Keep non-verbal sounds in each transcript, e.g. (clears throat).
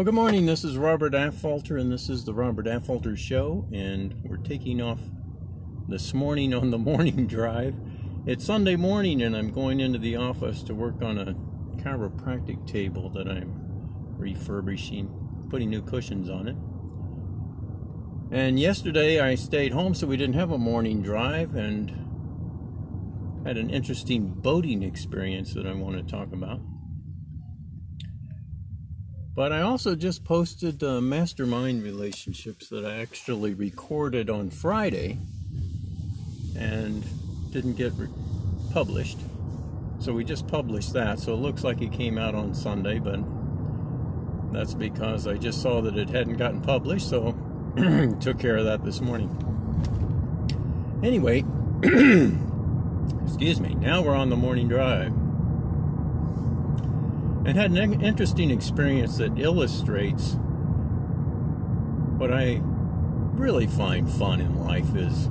Well, good morning. This is Robert Affolter, and this is the Robert Affolter Show. And we're taking off this morning on the (laughs) morning drive. It's Sunday morning, and I'm going into the office to work on a chiropractic table that I'm refurbishing, putting new cushions on it. And yesterday I stayed home, so we didn't have a morning drive, and had an interesting boating experience that I want to talk about. But I also just posted uh, mastermind relationships that I actually recorded on Friday and didn't get re- published. So we just published that. So it looks like it came out on Sunday, but that's because I just saw that it hadn't gotten published. So (clears throat) took care of that this morning. Anyway, (clears throat) excuse me, now we're on the morning drive and had an interesting experience that illustrates what I really find fun in life is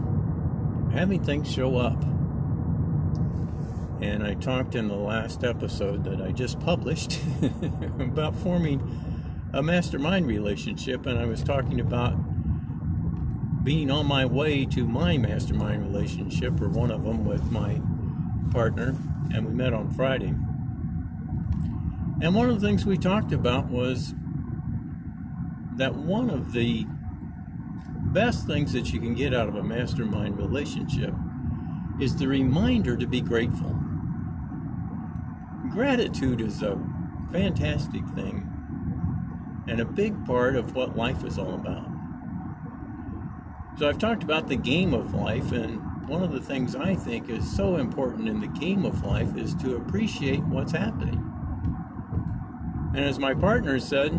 having things show up. And I talked in the last episode that I just published (laughs) about forming a mastermind relationship, and I was talking about being on my way to my mastermind relationship, or one of them with my partner, and we met on Friday. And one of the things we talked about was that one of the best things that you can get out of a mastermind relationship is the reminder to be grateful. Gratitude is a fantastic thing and a big part of what life is all about. So, I've talked about the game of life, and one of the things I think is so important in the game of life is to appreciate what's happening. And as my partner said,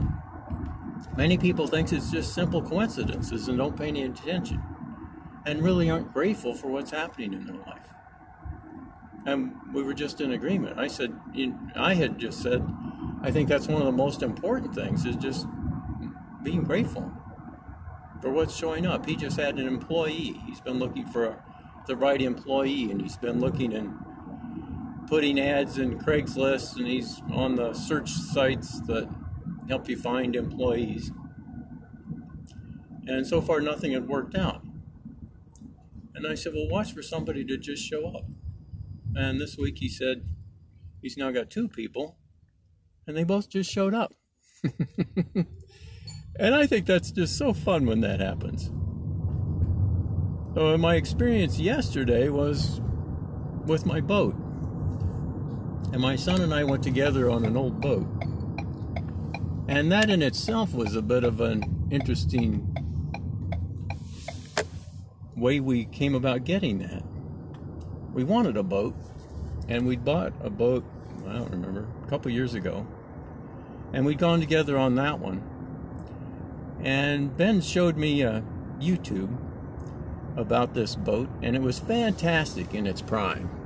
many people think it's just simple coincidences and don't pay any attention and really aren't grateful for what's happening in their life. And we were just in agreement. I said, I had just said, I think that's one of the most important things is just being grateful for what's showing up. He just had an employee. He's been looking for the right employee and he's been looking and putting ads in Craigslist and he's on the search sites that help you find employees. And so far, nothing had worked out. And I said, Well, watch for somebody to just show up. And this week he said he's now got two people, and they both just showed up. (laughs) and I think that's just so fun when that happens. So, my experience yesterday was with my boat. And my son and I went together on an old boat. And that in itself was a bit of an interesting way we came about getting that. We wanted a boat, and we'd bought a boat, I don't remember, a couple years ago. And we'd gone together on that one. And Ben showed me a YouTube about this boat, and it was fantastic in its prime.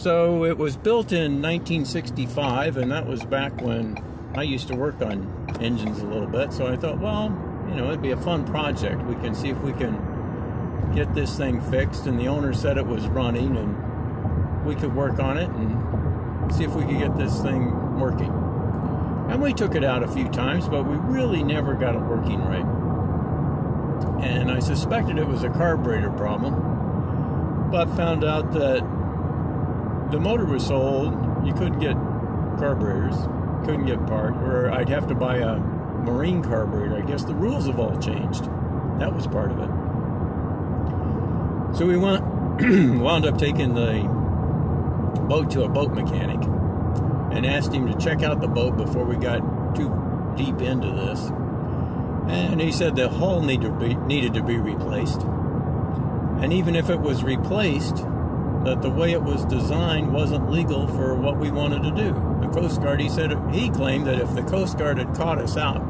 So it was built in 1965, and that was back when I used to work on engines a little bit. So I thought, well, you know, it'd be a fun project. We can see if we can get this thing fixed. And the owner said it was running, and we could work on it and see if we could get this thing working. And we took it out a few times, but we really never got it working right. And I suspected it was a carburetor problem, but found out that the motor was sold, you couldn't get carburetors, couldn't get part, or I'd have to buy a marine carburetor. I guess the rules have all changed. That was part of it. So we went, (clears throat) wound up taking the boat to a boat mechanic and asked him to check out the boat before we got too deep into this. And he said the hull needed to be, needed to be replaced. And even if it was replaced, that the way it was designed wasn't legal for what we wanted to do. The Coast Guard, he said, he claimed that if the Coast Guard had caught us out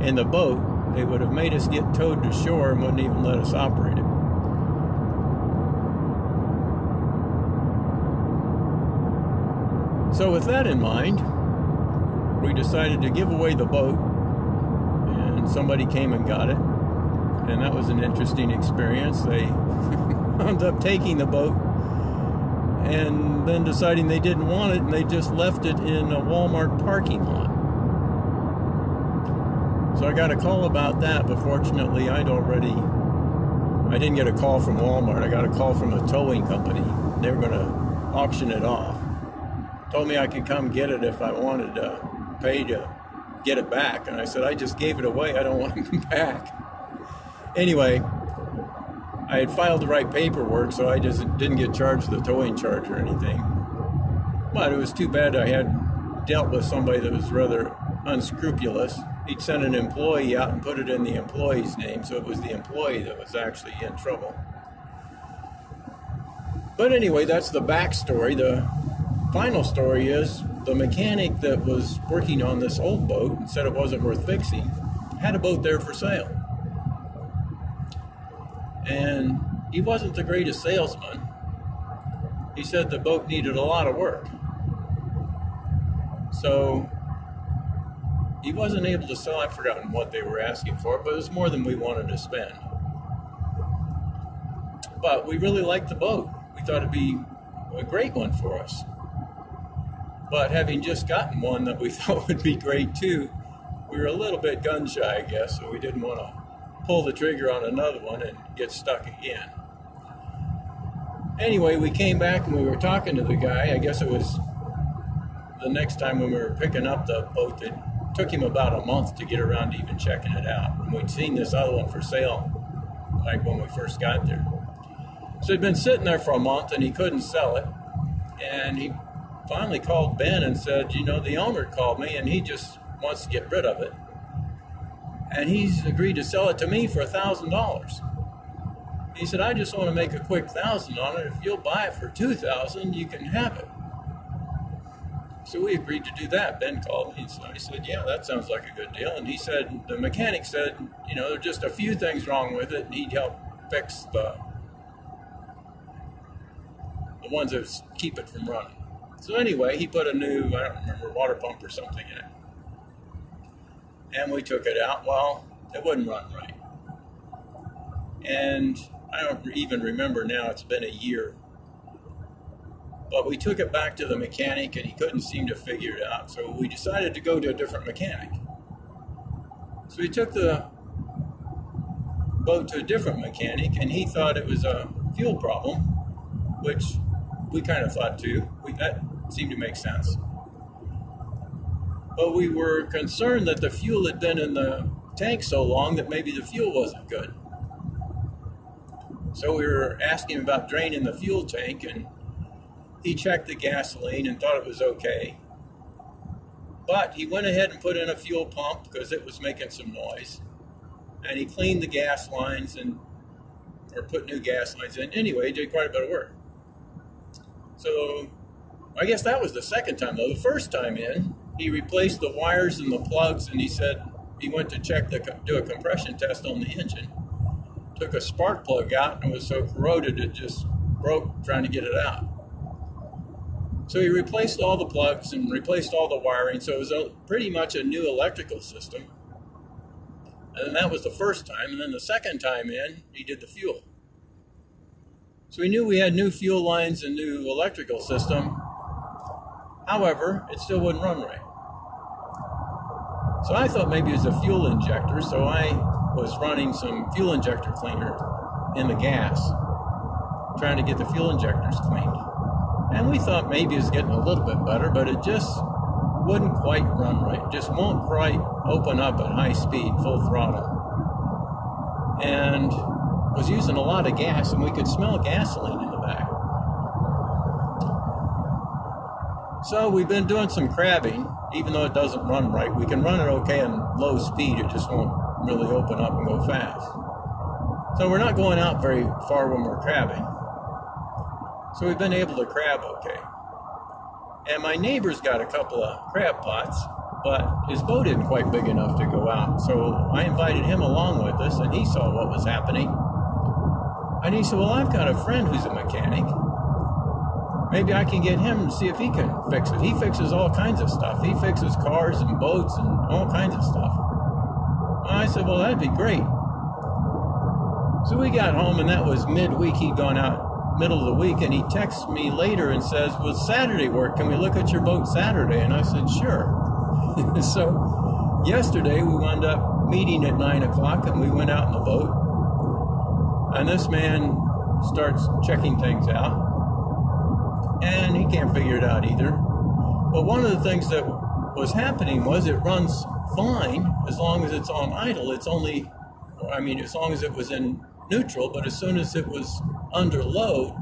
in the boat, they would have made us get towed to shore and wouldn't even let us operate it. So, with that in mind, we decided to give away the boat, and somebody came and got it. And that was an interesting experience. They (laughs) (laughs) wound up taking the boat and then deciding they didn't want it and they just left it in a Walmart parking lot. So I got a call about that, but fortunately I'd already I didn't get a call from Walmart. I got a call from a towing company. They were going to auction it off. Told me I could come get it if I wanted to pay to get it back. And I said, I just gave it away. I don't (laughs) want it back. Anyway, I had filed the right paperwork, so I just didn't get charged the towing charge or anything. But it was too bad I had dealt with somebody that was rather unscrupulous. He'd sent an employee out and put it in the employee's name, so it was the employee that was actually in trouble. But anyway, that's the backstory. The final story is the mechanic that was working on this old boat and said it wasn't worth fixing had a boat there for sale and he wasn't the greatest salesman. He said the boat needed a lot of work. So he wasn't able to sell. I've forgotten what they were asking for, but it was more than we wanted to spend. But we really liked the boat. We thought it'd be a great one for us. But having just gotten one that we (laughs) thought would be great too, we were a little bit gun shy, I guess, so we didn't want to pull the trigger on another one and get stuck again. Anyway, we came back and we were talking to the guy. I guess it was the next time when we were picking up the boat that took him about a month to get around to even checking it out. And we'd seen this other one for sale, like when we first got there. So he'd been sitting there for a month and he couldn't sell it. And he finally called Ben and said, You know, the owner called me and he just wants to get rid of it and he's agreed to sell it to me for a thousand dollars. He said, I just want to make a quick thousand on it. If you'll buy it for two thousand, you can have it. So we agreed to do that. Ben called me and I said, Yeah, that sounds like a good deal. And he said, The mechanic said, You know, there's just a few things wrong with it, and he'd help fix the, the ones that keep it from running. So anyway, he put a new, I don't remember, water pump or something in it and we took it out. Well, it wouldn't run right. And I don't even remember now, it's been a year. But we took it back to the mechanic and he couldn't seem to figure it out. So we decided to go to a different mechanic. So we took the boat to a different mechanic and he thought it was a fuel problem, which we kind of thought too. We, that seemed to make sense but we were concerned that the fuel had been in the tank so long that maybe the fuel wasn't good. So we were asking about draining the fuel tank, and he checked the gasoline and thought it was okay. But he went ahead and put in a fuel pump because it was making some noise. And he cleaned the gas lines and or put new gas lines in. Anyway, he did quite a bit of work. So I guess that was the second time though. The first time in, he replaced the wires and the plugs, and he said he went to check the do a compression test on the engine. Took a spark plug out and it was so corroded it just broke trying to get it out. So he replaced all the plugs and replaced all the wiring, so it was a, pretty much a new electrical system. And that was the first time. And then the second time in, he did the fuel. So we knew we had new fuel lines and new electrical system. However, it still wouldn't run right. So I thought maybe it was a fuel injector, so I was running some fuel injector cleaner in the gas, trying to get the fuel injectors cleaned. And we thought maybe it was getting a little bit better, but it just wouldn't quite run right. Just won't quite open up at high speed, full throttle. And was using a lot of gas, and we could smell gasoline in the back. So we've been doing some crabbing, even though it doesn't run right. We can run it okay in low speed, it just won't really open up and go fast. So we're not going out very far when we're crabbing. So we've been able to crab okay. And my neighbor's got a couple of crab pots, but his boat isn't quite big enough to go out. So I invited him along with us, and he saw what was happening. And he said, Well, I've got a friend who's a mechanic maybe I can get him to see if he can fix it. He fixes all kinds of stuff. He fixes cars and boats and all kinds of stuff. And I said, well, that'd be great. So we got home, and that was midweek. He'd gone out middle of the week, and he texts me later and says, "Will Saturday work? Can we look at your boat Saturday?" And I said, "Sure." (laughs) so yesterday we wound up meeting at nine o'clock, and we went out in the boat, and this man starts checking things out, and he can't figure it out either. But one of the things that was happening was it runs fine as long as it's on idle. It's only, I mean, as long as it was in neutral, but as soon as it was under load,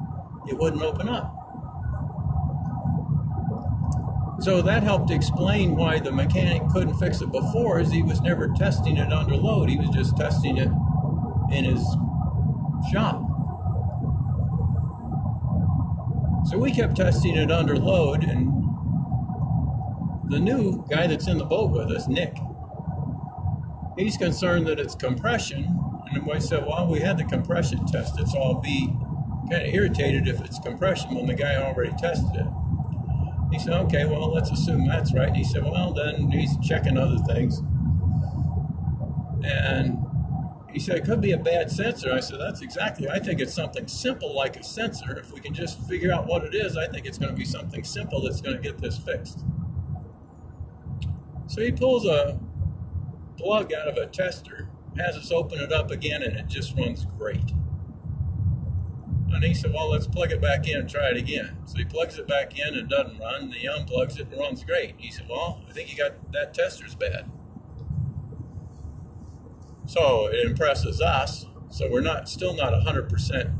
it wouldn't open up. So that helped explain why the mechanic couldn't fix it before, as he was never testing it under load. He was just testing it in his shop. So we kept testing it under load, and the new guy that's in the boat with us, Nick, he's concerned that it's compression. And I said, well, we had the compression tested, so I'll be kind of irritated if it's compression when the guy already tested it. He said, okay, well, let's assume that's right. And he said, well, then he's checking other things. And he said, it could be a bad sensor. I said, that's exactly, I think it's something simple like a sensor. If we can just figure out what it is, I think it's going to be something simple that's going to get this fixed. So he pulls a plug out of a tester, has us open it up again, and it just runs great. And he said, Well, let's plug it back in and try it again. So he plugs it back in and doesn't run. And he unplugs it and runs great. He said, Well, I think you got that tester's bad. So it impresses us. So we're not still not 100%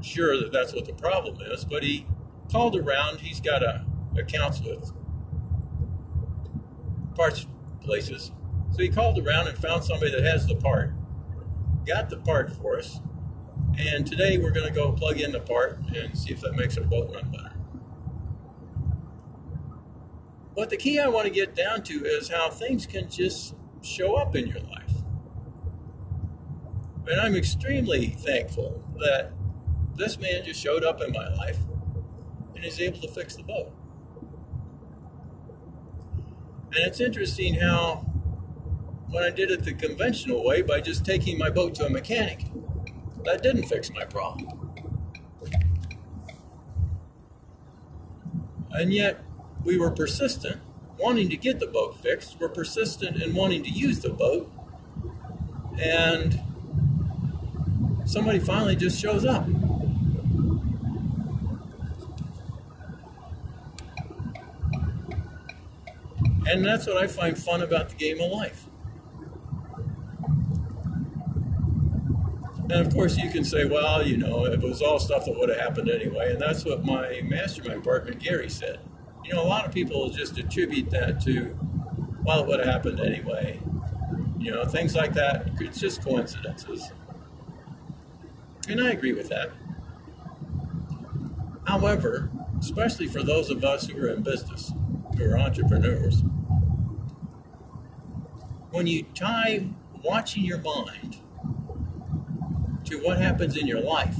sure that that's what the problem is. But he called around. He's got a accounts with parts places. So he called around and found somebody that has the part, got the part for us, and today we're going to go plug in the part and see if that makes our boat run better. But the key I want to get down to is how things can just show up in your life. And I'm extremely thankful that this man just showed up in my life and is able to fix the boat. And it's interesting how, when I did it the conventional way by just taking my boat to a mechanic, that didn't fix my problem. And yet, we were persistent, wanting to get the boat fixed. We're persistent in wanting to use the boat. And somebody finally just shows up. And that's what I find fun about the game of life. And of course, you can say, well, you know, it was all stuff that would have happened anyway. And that's what my mastermind partner, Gary, said. You know, a lot of people just attribute that to, well, it would have happened anyway. You know, things like that. It's just coincidences. And I agree with that. However, especially for those of us who are in business, who are entrepreneurs, when you tie watching your mind to what happens in your life,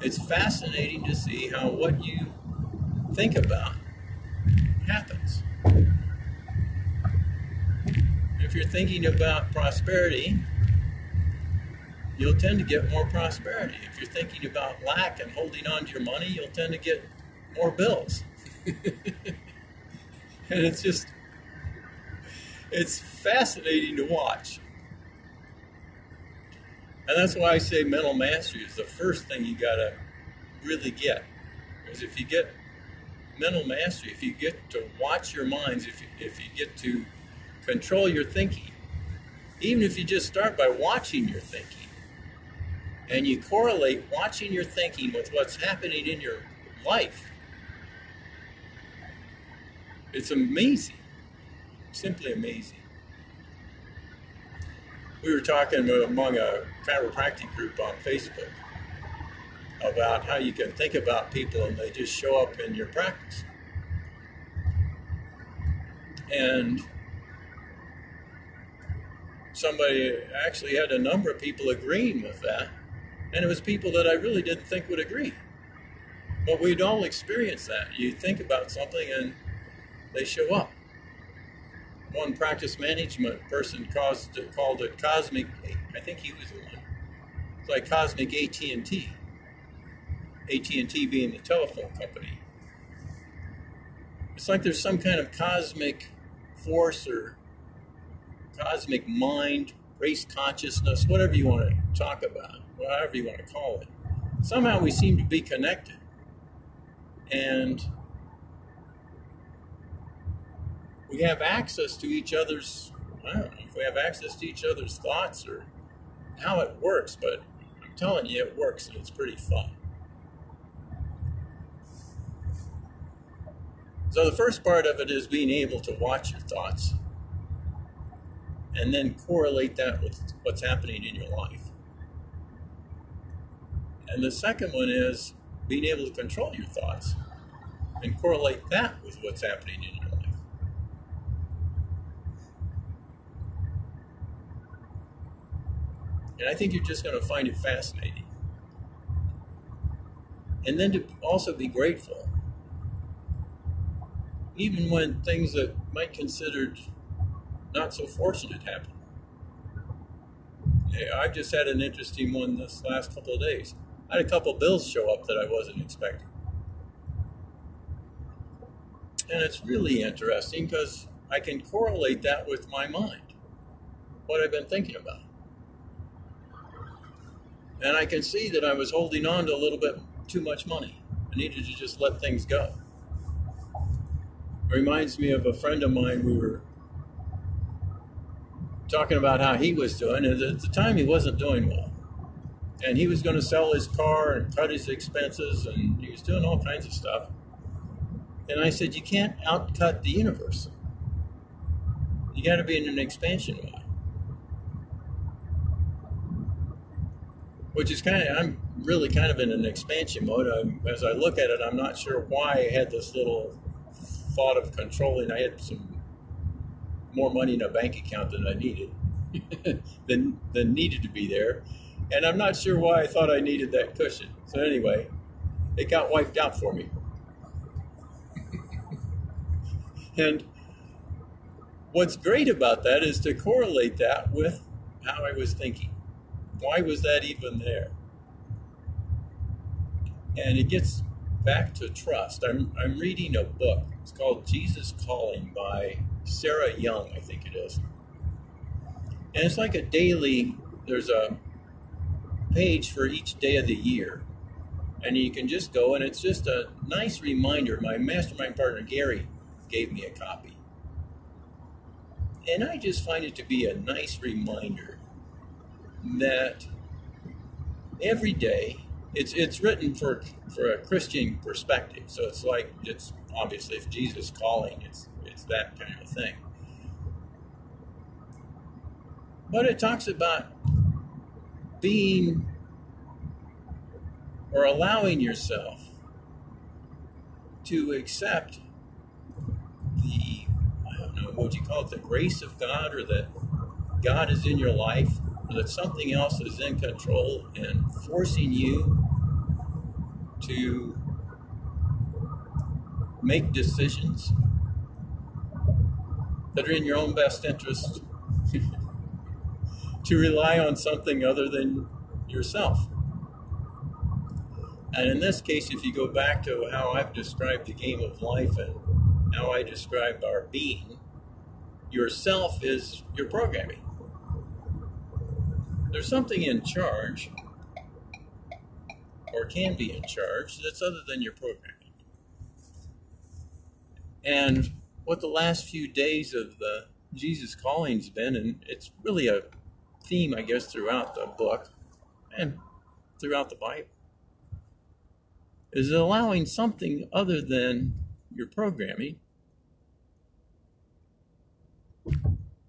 it's fascinating to see how what you think about happens. If you're thinking about prosperity, you'll tend to get more prosperity. If you're thinking about lack and holding on to your money, you'll tend to get more bills. (laughs) and it's just it's fascinating to watch. And that's why I say mental mastery is the first thing you got to really get. Because if you get mental mastery, if you get to watch your minds, if you, if you get to control your thinking, even if you just start by watching your thinking, and you correlate watching your thinking with what's happening in your life, it's amazing simply amazing. We were talking among a chiropractic group on Facebook about how you can think about people and they just show up in your practice. And somebody actually had a number of people agreeing with that, and it was people that I really didn't think would agree. But we'd all experience that. You think about something and they show up one practice management person caused, called it cosmic, I think he was the one, It's like cosmic AT&T. AT&T being the telephone company. It's like there's some kind of cosmic force or cosmic mind, race consciousness, whatever you want to talk about, whatever you want to call it. Somehow we seem to be connected. And we have access to each other's, I don't know if we have access to each other's thoughts or how it works, but I'm telling you, it works and it's pretty fun. So, the first part of it is being able to watch your thoughts and then correlate that with what's happening in your life. And the second one is being able to control your thoughts and correlate that with what's happening in your life. And I think you're just going to find it fascinating. And then to also be grateful even when things that might considered not so fortunate happen. I just had an interesting one this last couple of days. I had a couple bills show up that I wasn't expecting. And it's really interesting because I can correlate that with my mind, what I've been thinking about. And I can see that I was holding on to a little bit too much money. I needed to just let things go reminds me of a friend of mine. We were talking about how he was doing, and at the time he wasn't doing well. And he was going to sell his car and cut his expenses, and he was doing all kinds of stuff. And I said, You can't outcut the universe. You got to be in an expansion mode. Which is kind of, I'm really kind of in an expansion mode. I'm, as I look at it, I'm not sure why I had this little thought of controlling. I had some more money in a bank account than I needed, (laughs) than than needed to be there, and I'm not sure why I thought I needed that cushion. So anyway, it got wiped out for me. (laughs) and what's great about that is to correlate that with how I was thinking. Why was that even there? And it gets back to trust. I'm, I'm reading a book. It's called Jesus Calling by Sarah Young, I think it is. And it's like a daily, there's a page for each day of the year. And you can just go, and it's just a nice reminder. My mastermind partner, Gary, gave me a copy. And I just find it to be a nice reminder that every day it's it's written for for a Christian perspective. So it's like it's obviously if Jesus calling, it's it's that kind of thing. But it talks about being or allowing yourself to accept the I don't know what you call it the grace of God or that God is in your life or that something else is in control and forcing you to make decisions that are in your own best interest, (laughs) to rely on something other than yourself. And in this case, if you go back to how I've described the game of life and how I describe our being, yourself is your programming. There's something in charge or can be in charge that's other than your programming. And what the last few days of the Jesus calling's been, and it's really a theme, I guess, throughout the book and throughout the Bible, is allowing something other than your programming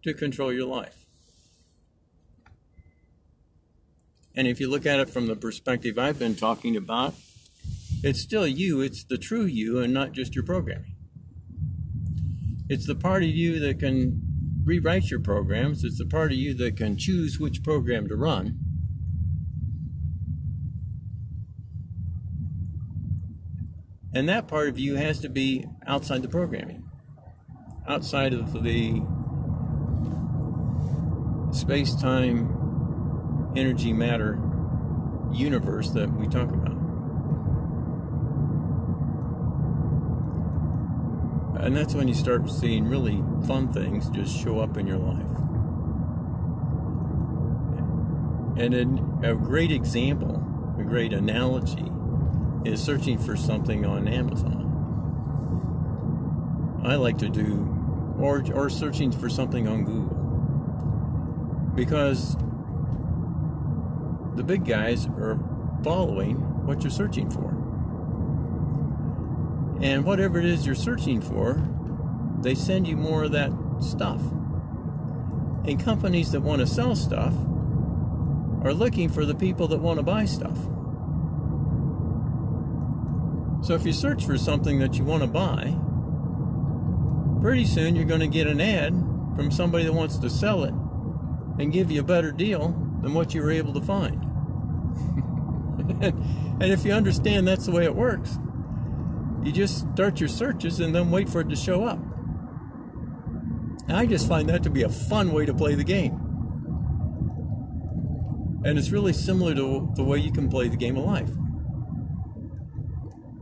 to control your life. And if you look at it from the perspective I've been talking about, it's still you, it's the true you, and not just your programming. It's the part of you that can rewrite your programs, it's the part of you that can choose which program to run. And that part of you has to be outside the programming, outside of the space time energy matter universe that we talk about. And that's when you start seeing really fun things just show up in your life. And a great example, a great analogy, is searching for something on Amazon. I like to do, or, or searching for something on Google. Because the big guys are following what you're searching for. And whatever it is you're searching for, they send you more of that stuff. And companies that want to sell stuff are looking for the people that want to buy stuff. So if you search for something that you want to buy, pretty soon you're going to get an ad from somebody that wants to sell it and give you a better deal than what you were able to find. (laughs) and if you understand that's the way it works, you just start your searches and then wait for it to show up. And I just find that to be a fun way to play the game. And it's really similar to the way you can play the game of life.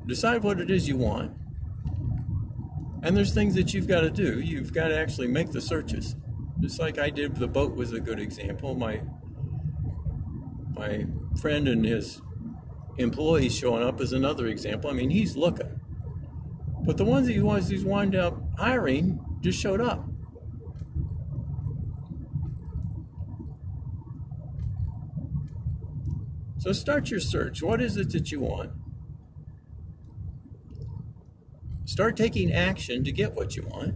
Decide what it is you want. And there's things that you've got to do. You've got to actually make the searches. Just like I did, the boat was a good example. My my friend and his employees showing up is another example. I mean, he's looking. But the ones that he wants, he's wound up hiring just showed up. So start your search. What is it that you want? Start taking action to get what you want.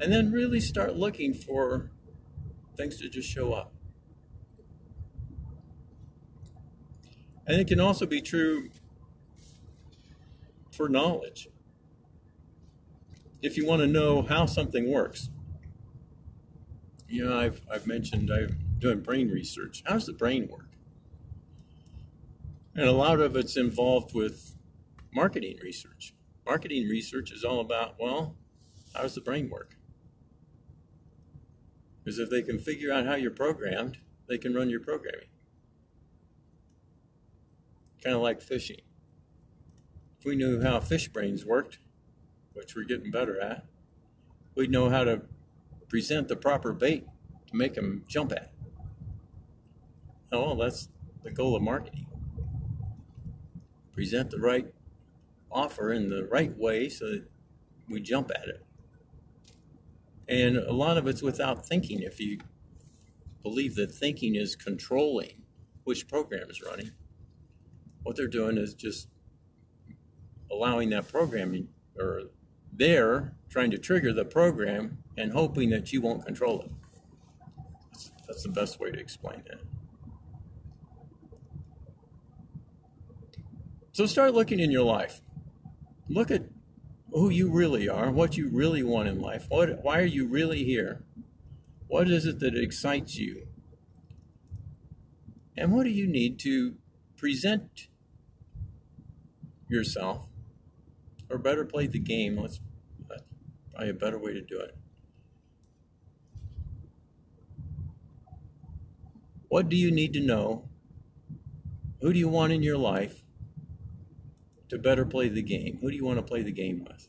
And then really start looking for things to just show up. And it can also be true for knowledge. If you want to know how something works, you know, I've, I've mentioned I'm doing brain research. How does the brain work? And a lot of it's involved with marketing research. Marketing research is all about, well, how does the brain work? Because if they can figure out how you're programmed, they can run your programming. Kind of like fishing If we knew how fish brains worked, which we're getting better at, we'd know how to present the proper bait to make them jump at. Oh, that's the goal of marketing. Present the right offer in the right way so that we jump at it. And a lot of it's without thinking. If you believe that thinking is controlling which program is running, what they're doing is just allowing that programming or they're trying to trigger the program and hoping that you won't control it. That's, that's the best way to explain it. So start looking in your life. Look at who you really are, what you really want in life. What, why are you really here? What is it that excites you? And what do you need to present yourself or better play the game. Let's that's probably a better way to do it. What do you need to know? Who do you want in your life to better play the game? Who do you want to play the game with?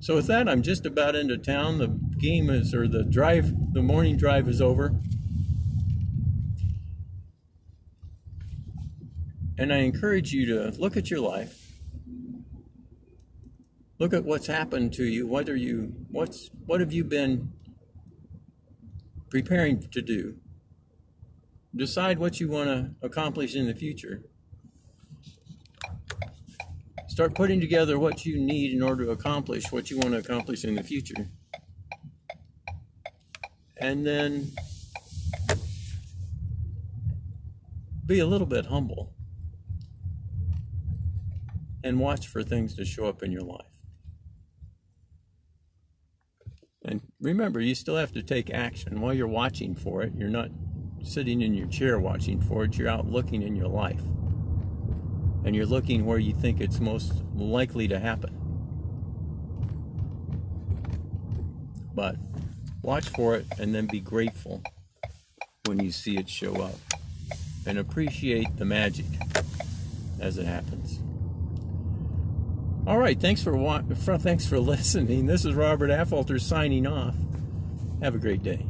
So with that, I'm just about into town. The game is, or the drive, the morning drive is over. And I encourage you to look at your life Look at what's happened to you. What are you? What's what have you been preparing to do? Decide what you want to accomplish in the future. Start putting together what you need in order to accomplish what you want to accomplish in the future. And then be a little bit humble and watch for things to show up in your life. And remember, you still have to take action while you're watching for it. You're not sitting in your chair watching for it, you're out looking in your life. And you're looking where you think it's most likely to happen. But watch for it and then be grateful when you see it show up and appreciate the magic as it happens. All right, thanks for thanks for (laughs) listening. This is Robert Affolter signing off. Have a great day.